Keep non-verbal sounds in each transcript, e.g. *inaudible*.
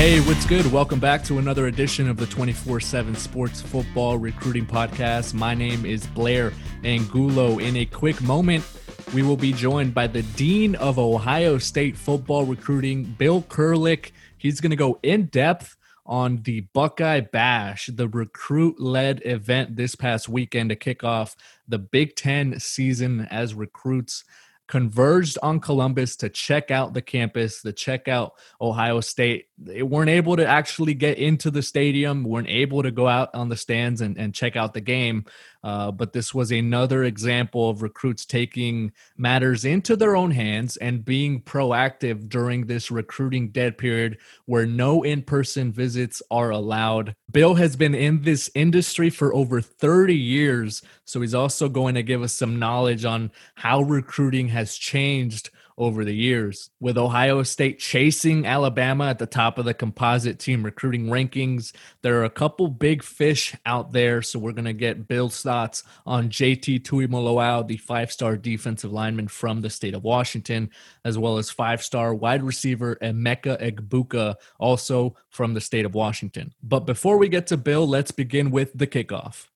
Hey, what's good? Welcome back to another edition of the 24 7 Sports Football Recruiting Podcast. My name is Blair Angulo. In a quick moment, we will be joined by the Dean of Ohio State Football Recruiting, Bill Kurelic. He's going to go in depth on the Buckeye Bash, the recruit led event this past weekend to kick off the Big Ten season as recruits converged on Columbus to check out the campus, to check out Ohio State. They weren't able to actually get into the stadium, weren't able to go out on the stands and, and check out the game. Uh, but this was another example of recruits taking matters into their own hands and being proactive during this recruiting dead period where no in person visits are allowed. Bill has been in this industry for over 30 years, so he's also going to give us some knowledge on how recruiting has changed over the years. With Ohio State chasing Alabama at the top of the composite team recruiting rankings, there are a couple big fish out there. So we're going to get Bill's thoughts on JT Tuimoloau, the five star defensive lineman from the state of Washington, as well as five star wide receiver Emeka Egbuka, also from the state of Washington. But before we get to Bill, let's begin with the kickoff.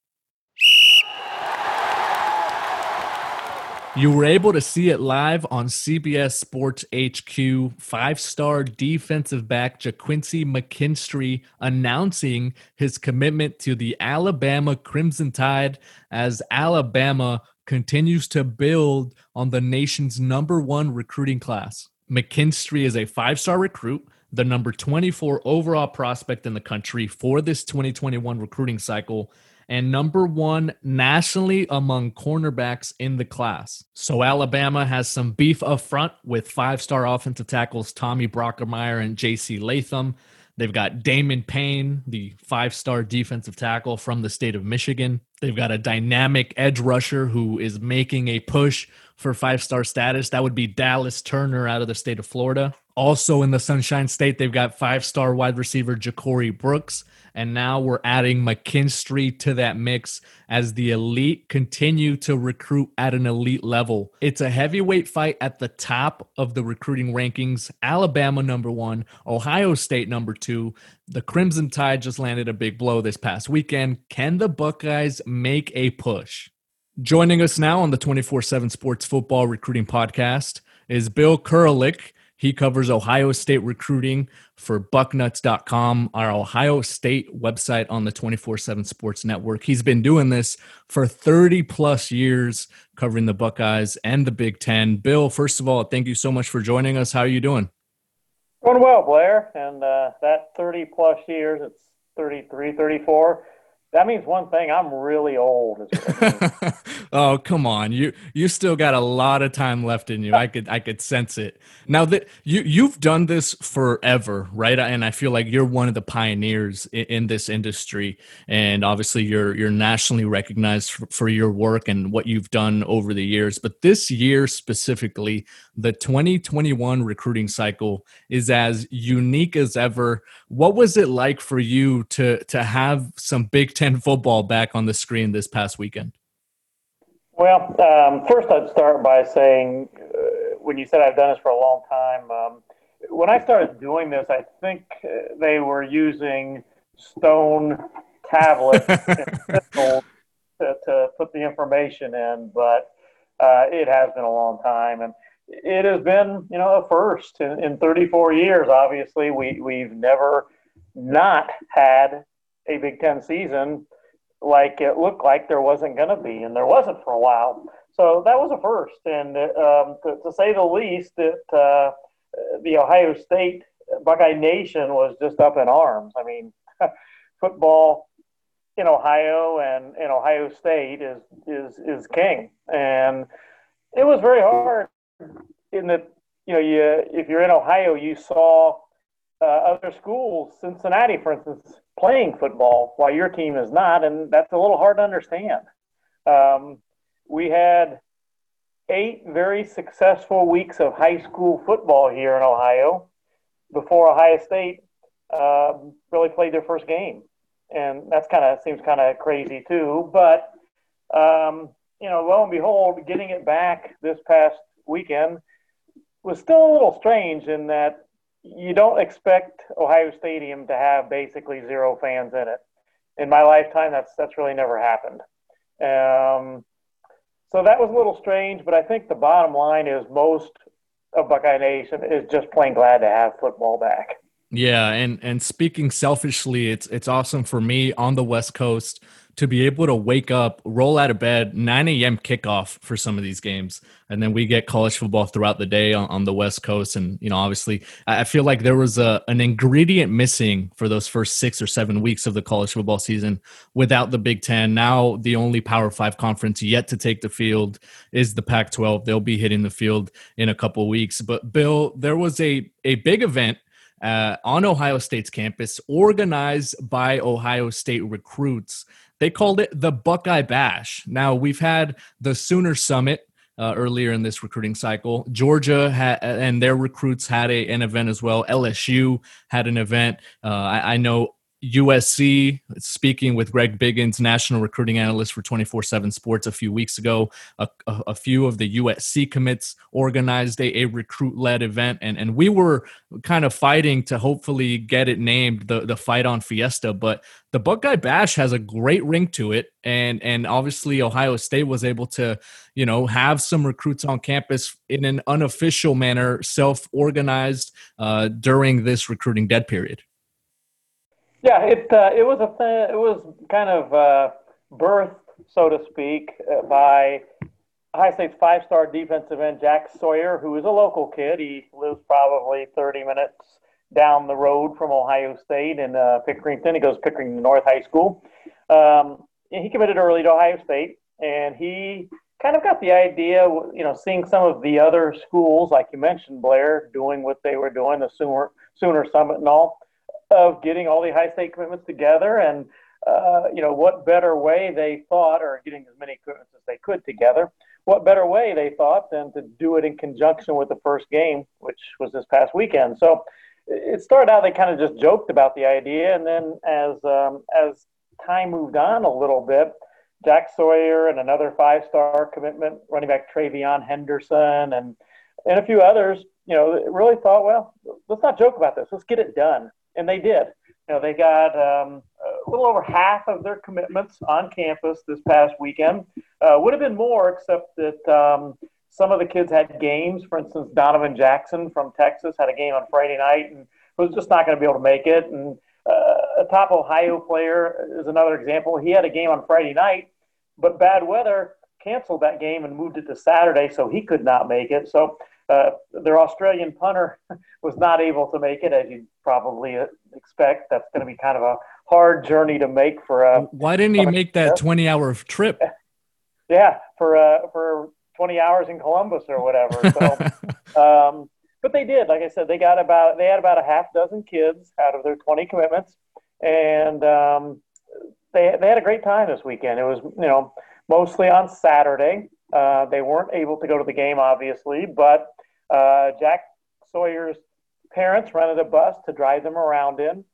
You were able to see it live on CBS Sports HQ. Five star defensive back Ga'Quincy McKinstry announcing his commitment to the Alabama Crimson Tide as Alabama continues to build on the nation's number one recruiting class. McKinstry is a five star recruit, the number 24 overall prospect in the country for this 2021 recruiting cycle and number one nationally among cornerbacks in the class. So Alabama has some beef up front with five star offensive tackles Tommy Brockermeyer and JC Latham. They've got Damon Payne, the five star defensive tackle from the state of Michigan. They've got a dynamic edge rusher who is making a push for five star status. That would be Dallas Turner out of the state of Florida. Also in the Sunshine State, they've got five star wide receiver Ja'Corey Brooks. And now we're adding McKinstry to that mix as the elite continue to recruit at an elite level. It's a heavyweight fight at the top of the recruiting rankings. Alabama number one, Ohio State number two. The Crimson Tide just landed a big blow this past weekend. Can the Buckeyes make a push? Joining us now on the 24 7 Sports Football Recruiting Podcast is Bill Kurelic. He covers Ohio State recruiting for bucknuts.com, our Ohio State website on the 24 7 Sports Network. He's been doing this for 30 plus years, covering the Buckeyes and the Big Ten. Bill, first of all, thank you so much for joining us. How are you doing? Doing well, Blair. And uh, that 30 plus years, it's 33, 34 that means one thing i'm really old *laughs* oh come on. You you still got a lot of time left in you. I could i could sense it. Now that you you've done this forever right? And i feel like you're one of the pioneers in, in this industry. And obviously you're you're nationally recognized for, for your work and what you've done over the years. But this year specifically the 2021 recruiting cycle is as unique as ever. What was it like for you to to have some big ten football back on the screen this past weekend well um, first i'd start by saying uh, when you said i've done this for a long time um, when i started doing this i think uh, they were using stone tablets *laughs* to, to, put the information in but uh, it has been a long time and it has been, you know, a first in, in 34 years. Obviously, we we've never not had a Big Ten season like it looked like there wasn't going to be, and there wasn't for a while. So that was a first, and um, to, to, say the least, that uh, the Ohio State Buckeye Nation was just up in arms. I mean, *laughs* football in Ohio and in Ohio State is is is king, and it was very hard in that you know you if you're in Ohio, you saw uh, other schools, Cincinnati, for instance, playing football while your team is not, and that's a little hard to understand. Um, we had eight very successful weeks of high school football here in Ohio before Ohio State uh, really played their first game and that's kind of seems kind of crazy too. But um, you know, lo and behold, getting it back this past weekend was still a little strange in that you don't expect Ohio Stadium to have basically zero fans in it. In my lifetime, that's that's really never happened. Um, so that was a little strange, but I think the bottom line is most of Buckeye Nation is just plain glad to have football back. Yeah, and and speaking selfishly, it's it's awesome for me on the West Coast to be able to wake up, roll out of bed, 9 a.m. kickoff for some of these games. And then we get college football throughout the day on, on, the West Coast. And, you know, obviously, I feel like there was a, an ingredient missing for those first six or seven weeks of the college football season without the Big Ten. Now, the only Power Five conference yet to take the field is the Pac 12. They'll be hitting the field in a couple weeks. But, Bill, there was a, a big event uh, on Ohio State's campus, organized by Ohio State recruits. They called it the Buckeye Bash. Now, we've had the Sooner Summit uh, earlier in this recruiting cycle. Georgia ha- and their recruits had a, an event as well. LSU had an event. Uh, I, I, know USC, speaking with Greg Biggins, national recruiting analyst for 24 7 Sports, a few weeks ago, a, a, a few of the USC commits organized a, a recruit led event. And, and we were kind of fighting to hopefully get it named the, the Fight on Fiesta. But the Buckeye Bash has a great ring to it. And, and obviously, Ohio State was able to, you know, have some recruits on campus in an unofficial manner, self organized uh, during this recruiting dead period. Yeah, it uh, it was a th- it was kind of uh, birthed, so to speak, uh, by Ohio State's five-star defensive end Jack Sawyer, who is a local kid. He lives probably 30 minutes down the road from Ohio State in uh, Pickerington. He goes Pickerington North High School. Um, he committed early to Ohio State, and he kind of got the idea, you know, seeing some of the other schools, like you mentioned, Blair, doing what they were doing, the Sooner, Sooner Summit and all of getting all the ohio state commitments together and uh, you know what better way they thought or getting as many commitments as they could together what better way they thought than to do it in conjunction with the first game which was this past weekend. So it started out they kind of just joked about the idea and then as um, as time moved on a little bit jack sawyer and another five star commitment running back TreVeyon Henderson and and a few others you know really thought well let's not joke about this. Let's get it done and they did. You know, they got um, a little over half of their commitments on campus this past weekend. Uh, would have been more, except that um, some of the kids had games. For instance, Donovan Jackson from Texas had a game on Friday night and was just not going to be able to make it. And uh, a top Ohio player is another example. He had a game on Friday night, but bad weather canceled that game and moved it to Saturday, so he could not make it. So uh, their Australian punter *laughs* was not able to make it, as you'd probably expect. That's going to be kind of a hard journey to make for a. Why didn't he make that twenty-hour trip? *laughs* Yeah, for uh, for twenty hours in Columbus or whatever. So, *laughs* um, but they did. Like I said, they got about they had about a half dozen kids out of their twenty commitments, and um, they they had a great time this weekend. It was you know mostly on Saturday. Uh, they weren't able to go to the game, obviously, but uh, Jack Sawyer's parents rented a bus to drive them around in.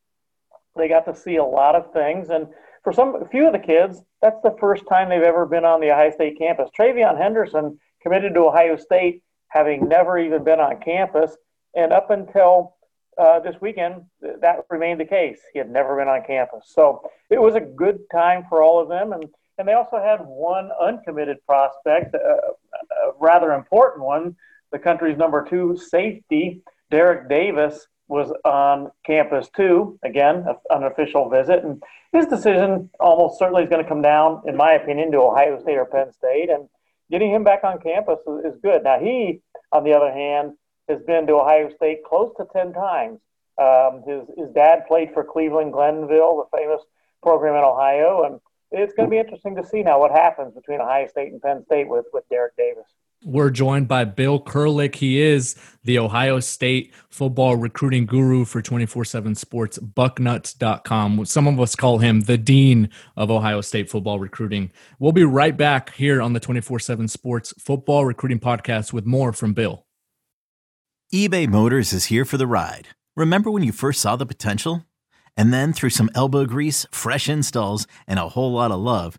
They got to see a lot of things, and for some a few of the kids, that's the first time they've ever been on the Ohio State campus. TreVeyon Henderson committed to Ohio State, having never even been on campus, and up until uh, this weekend, that remained the case. He had never been on campus, so it was a good time for all of them, and and they also had one uncommitted prospect, uh, a rather important one, the country's number two safety, Derrick Davis, was on campus too. Again, an official visit, and his decision almost certainly is going to come down, in my opinion, to Ohio State or Penn State, and getting him back on campus is good. Now he, on the other hand, has been to Ohio State close to ten times. Um, his his dad played for Cleveland Glenville, the famous program in Ohio, and it's going to be interesting to see now what happens between Ohio State and Penn State with with Derrick Davis. We're joined by Bill Kurelic. He is the Ohio State football recruiting guru for 24 7 sports, bucknuts.com. Some of us call him the dean of Ohio State football recruiting. We'll be right back here on the 24 7 sports football recruiting podcast with more from Bill. eBay Motors is here for the ride. Remember when you first saw the potential? And then through some elbow grease, fresh installs, and a whole lot of love,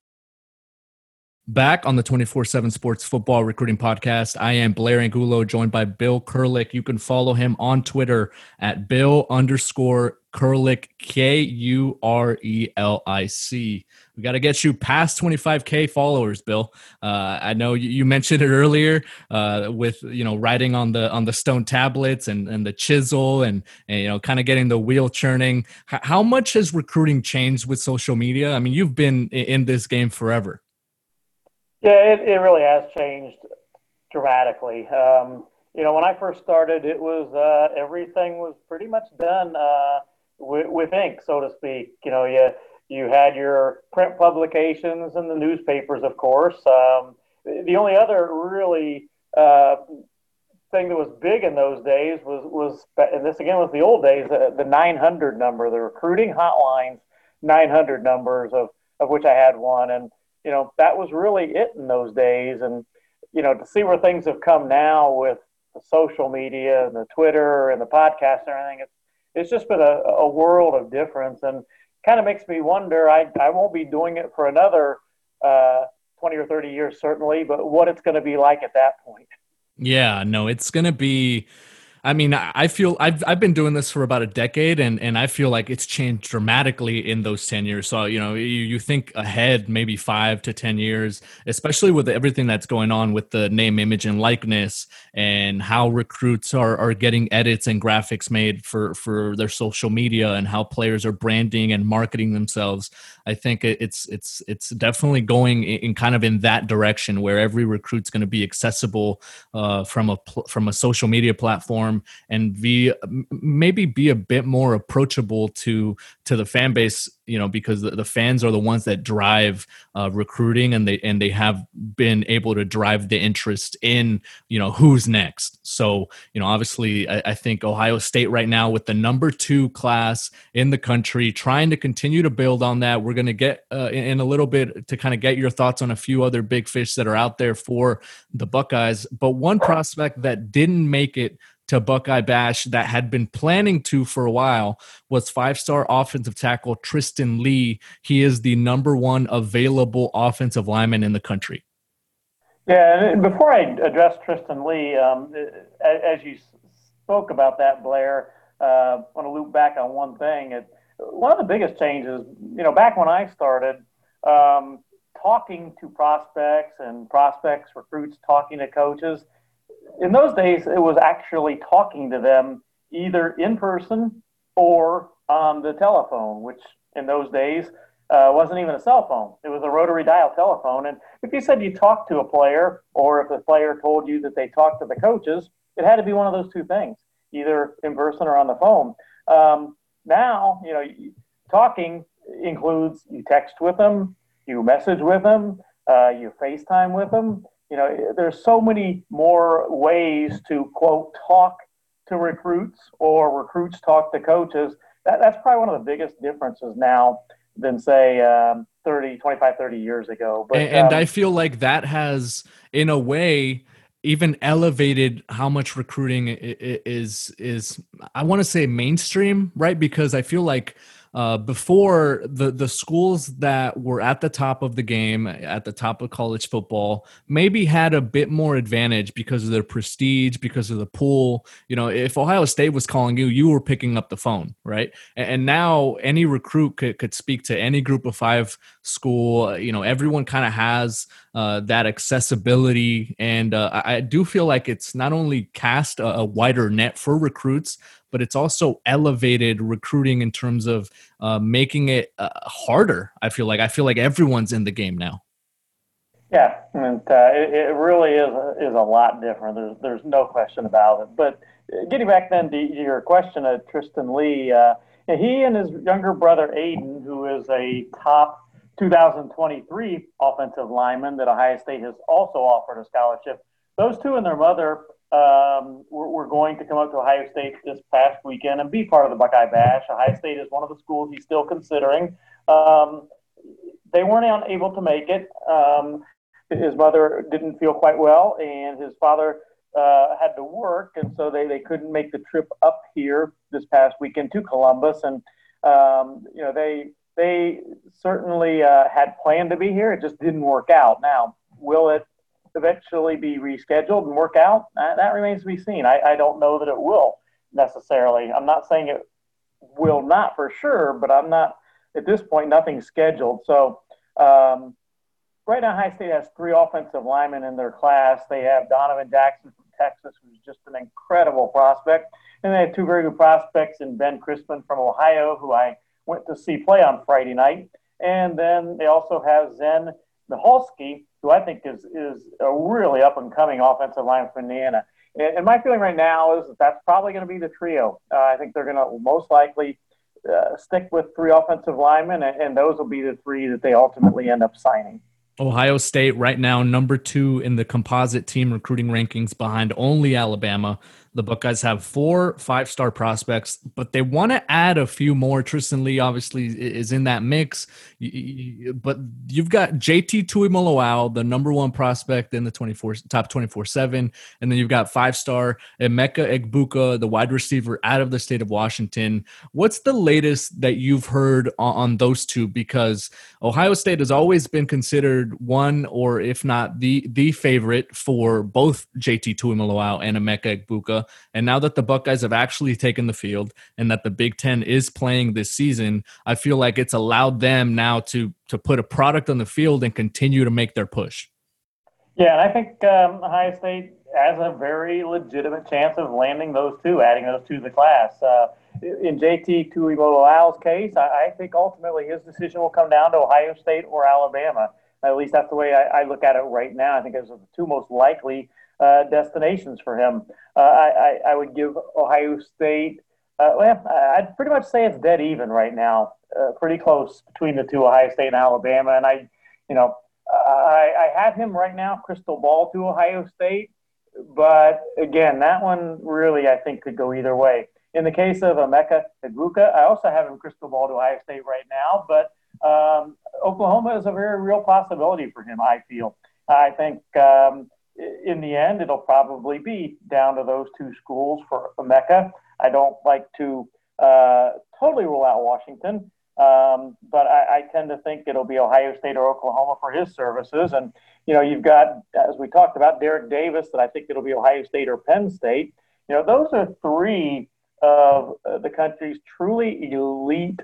Back on the 24 7 Sports Football Recruiting Podcast, I am Blair Angulo, joined by Bill Kurelic. You can follow him on Twitter at Bill underscore Kurelic, K U R E L I C. We got to get you past 25K followers, Bill. Uh, I know you, you, mentioned it earlier uh, with, you know, writing on the on the stone tablets and, and the chisel and, and, you know, kind of getting the wheel churning. H- how much has recruiting changed with social media? I mean, you've been in this game forever. Yeah, it, it really has changed dramatically. Um, you know, when I first started, it was uh, everything was pretty much done uh, with, with, ink, so to speak. You know, you you had your print publications and the newspapers, of course. Um, the only other really uh, thing that was big in those days was was and this again was the old days the, the 900 number, the recruiting hotlines 900 numbers of of which I had one and you know, that was really it in those days. And, you know, to see where things have come now with the social media and the Twitter and the podcast and everything, it's, it's just been a, a world of difference and kind of makes me wonder. I, I won't be doing it for another uh, 20 or 30 years, certainly, but what it's going to be like at that point. Yeah, no, it's going to be I mean, I feel I've I've been doing this for about a decade, and and I feel like it's changed dramatically in those ten years. So you know, you, you think ahead, maybe five to ten years, especially with everything that's going on with the name, image, and likeness, and how recruits are are getting edits and graphics made for for their social media, and how players are branding and marketing themselves. I think it's it's it's definitely going in kind of in that direction where every recruit's going to be accessible uh, from a from a social media platform and be maybe be a bit more approachable to to the fan base you know because the, the fans are the ones that drive uh, recruiting and they and they have been able to drive the interest in you know who's next. So you know obviously I, I think ohio state right now with the number two class in the country trying to continue to build on that. We're going to get uh, in, in a little bit to kind of get your thoughts on a few other big fish that are out there for the buckeyes. But one prospect that didn't make it to Buckeye Bash that had been planning to for a while was five star offensive tackle Tristan Leigh. He is the number one available offensive lineman in the country. Yeah, and before I address Tristan Leigh, um, as you spoke about that, Blair, uh, I want to loop back on one thing. It, one of the biggest changes, you know, back when I started, um, talking to prospects and prospects, recruits, talking to coaches – in those days, it was actually talking to them either in person or on the telephone, which in those days uh, wasn't even a cell phone. It was a rotary dial telephone. And if you said you talked to a player, or if the player told you that they talked to the coaches, it had to be one of those two things, either in person or on the phone. Um, now, you know, talking includes you text with them, you message with them, uh, you FaceTime with them. You know, there's so many more ways to quote talk to recruits or recruits talk to coaches. That, that's probably one of the biggest differences now than say um, 30, 25, 30 years ago. But, and, and um, I feel like that has, in a way, even elevated how much recruiting is is I want to say mainstream, right? Because I feel like uh, before the the schools that were at the top of the game, at the top of college football, maybe had a bit more advantage because of their prestige, because of the pool. You know, if Ohio State was calling you, you were picking up the phone, right? And, and now any recruit could, could speak to any group of five school. You know, everyone kind of has uh, that accessibility, and uh, I, I do feel like it's not only cast a, a wider net for recruits, but it's also elevated recruiting in terms of uh, making it uh, harder. I feel like I feel like everyone's in the game now. Yeah, and uh, it, it, really is a, is a lot different. There's there's no question about it. But uh, getting back then to your question of Tristan Leigh, uh, he and his younger brother Aiden, who is a top 2023 offensive lineman that Ohio State has also offered a scholarship. Those two and their mother um, we're, we're, going to come up to Ohio State this past weekend and be part of the Buckeye Bash. Ohio State is one of the schools he's still considering. Um, they weren't able to make it. Um, his mother didn't feel quite well, and his father uh, had to work, and so they, they couldn't make the trip up here this past weekend to Columbus. And um, you know they they certainly uh, had planned to be here. It just didn't work out. Now, will it eventually be rescheduled and work out? That, that remains to be seen. I, I don't know that it will necessarily. I'm not saying it will not for sure, but I'm not at this point. Nothing scheduled. So um, right now, Ohio State has three offensive linemen in their class. They have Donovan Jackson from Texas, who's just an incredible prospect, and they have two very good prospects in Ben Christman from Ohio, who I went to see play on Friday night, and then they also have Zen Michalski, who I think is is a really up and coming offensive line for Indiana. And, and, my feeling right now is that that's probably going to be the trio. Uh, I think they're going to most likely uh, stick with three offensive linemen, and, and those will be the three that they ultimately end up signing. Ohio State right now number two in the composite team recruiting rankings behind only Alabama. The Buckeyes have four five star prospects, but they want to add a few more. Tristan Leigh obviously is in that mix, but you've got JT Tuimoloau, the number one prospect in the 24 top 24 7. And then you've got five star Emeka Egbuka, the wide receiver out of the state of Washington. What's the latest that you've heard on, those two? Because Ohio State has always been considered one, or if not the, the favorite for both JT Tuimoloau and Emeka Egbuka. And now that the Buckeyes have actually taken the field and that the Big Ten is playing this season, I feel like it's allowed them now to to put a product on the field and continue to make their push. Yeah, and I think um, Ohio State has a very legitimate chance of landing those two, adding those two to the class. Uh, in JT Tuimoloau's case, I, I, think ultimately his decision will come down to Ohio State or Alabama. At least that's the way I, I look at it right now. I think those are the two most likely uh, destinations for him. Uh, I, I, I, would give Ohio State, uh, well, I'd pretty much say it's dead even right now, uh, pretty close between the two, Ohio State and Alabama. And I, you know, I, I have him right now, crystal ball to Ohio State. But again, that one really, I think, could go either way. In the case of Emeka Egbuka, I also have him crystal ball to Ohio State right now, but um, Oklahoma is a very real possibility for him, I feel. I think um, in the end, it'll probably be down to those two schools for Meka. I don't like to uh, totally rule out Washington, um, but I, I, tend to think it'll be Ohio State or Oklahoma for his services. And, you know, you've got, as we talked about, Derrick Davis, that I think it'll be Ohio State or Penn State. You know, those are three of uh, the country's truly elite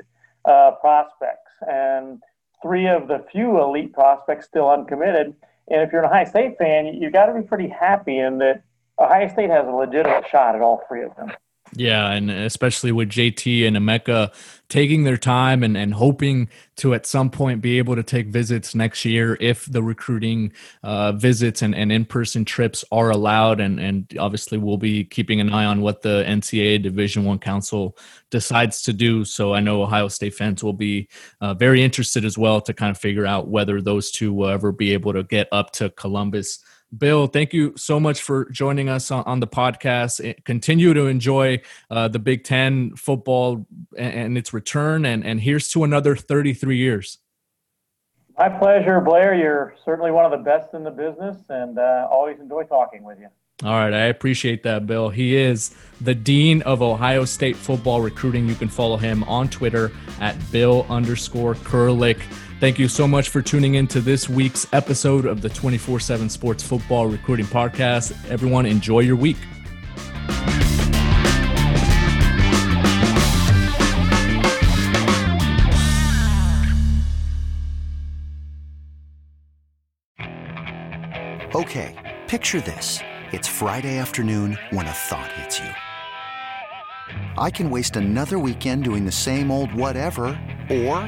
uh, prospects and three of the few elite prospects still uncommitted. And if you're an Ohio State fan, you've got to be pretty happy in that Ohio State has a legitimate shot at all three of them. Yeah, and especially with JT and Emeka taking their time and, and hoping to at some point be able to take visits next year if the recruiting uh, visits and, and in-person trips are allowed. And, and obviously we'll be keeping an eye on what the ncaa division one council decides to do. So i know ohio state fans will be uh, very interested as well to kind of figure out whether those two will ever be able to get up to columbus Bill, thank you so much for joining us on, on the podcast. Eh, continue to enjoy uh, the Big Ten football and, and, its return. And, and here's to another 33 years. My pleasure, Blair. You're certainly one of the best in the business, and uh, always enjoy talking with you. All right, I appreciate that, Bill. He is the Dean of Ohio State football recruiting. You can follow him on Twitter at Bill underscore Kurelic. Thank you so much for tuning in to this week's episode of the 24 7 Sports Football Recruiting Podcast. Everyone, enjoy your week. Okay, picture this. It's Friday afternoon when a thought hits you. I can waste another weekend doing the same old whatever, or